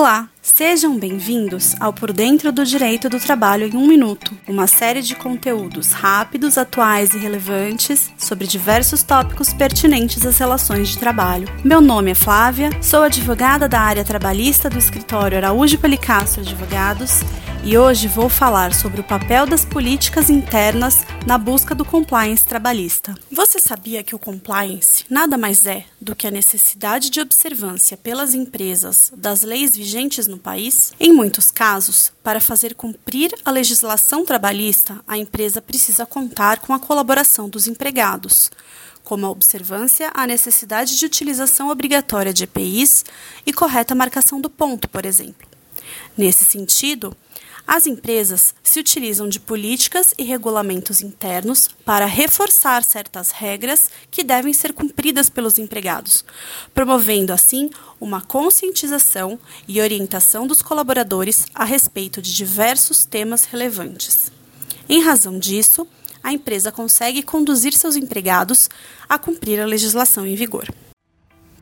Olá, sejam bem-vindos ao Por Dentro do Direito do Trabalho em um Minuto, uma série de conteúdos rápidos, atuais e relevantes sobre diversos tópicos pertinentes às relações de trabalho. Meu nome é Flávia, sou advogada da área trabalhista do escritório Araújo Pelicastro Advogados e hoje vou falar sobre o papel das políticas internas na busca do compliance trabalhista. Você sabia que o compliance nada mais é do que a necessidade de observância pelas empresas das leis vigentes no país? Em muitos casos, para fazer cumprir a legislação trabalhista, a empresa precisa contar com a colaboração dos empregados como a observância à necessidade de utilização obrigatória de EPIs e correta marcação do ponto, por exemplo. Nesse sentido, as empresas se utilizam de políticas e regulamentos internos para reforçar certas regras que devem ser cumpridas pelos empregados, promovendo assim uma conscientização e orientação dos colaboradores a respeito de diversos temas relevantes. Em razão disso, a empresa consegue conduzir seus empregados a cumprir a legislação em vigor.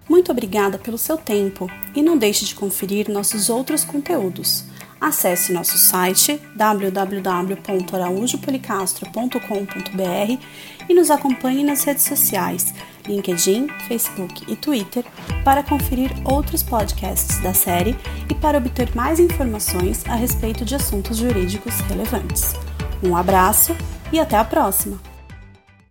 Muito obrigada pelo seu tempo e não deixe de conferir nossos outros conteúdos. Acesse nosso site www.araújopolicastro.com.br e nos acompanhe nas redes sociais LinkedIn, Facebook e Twitter para conferir outros podcasts da série e para obter mais informações a respeito de assuntos jurídicos relevantes. Um abraço e até a próxima!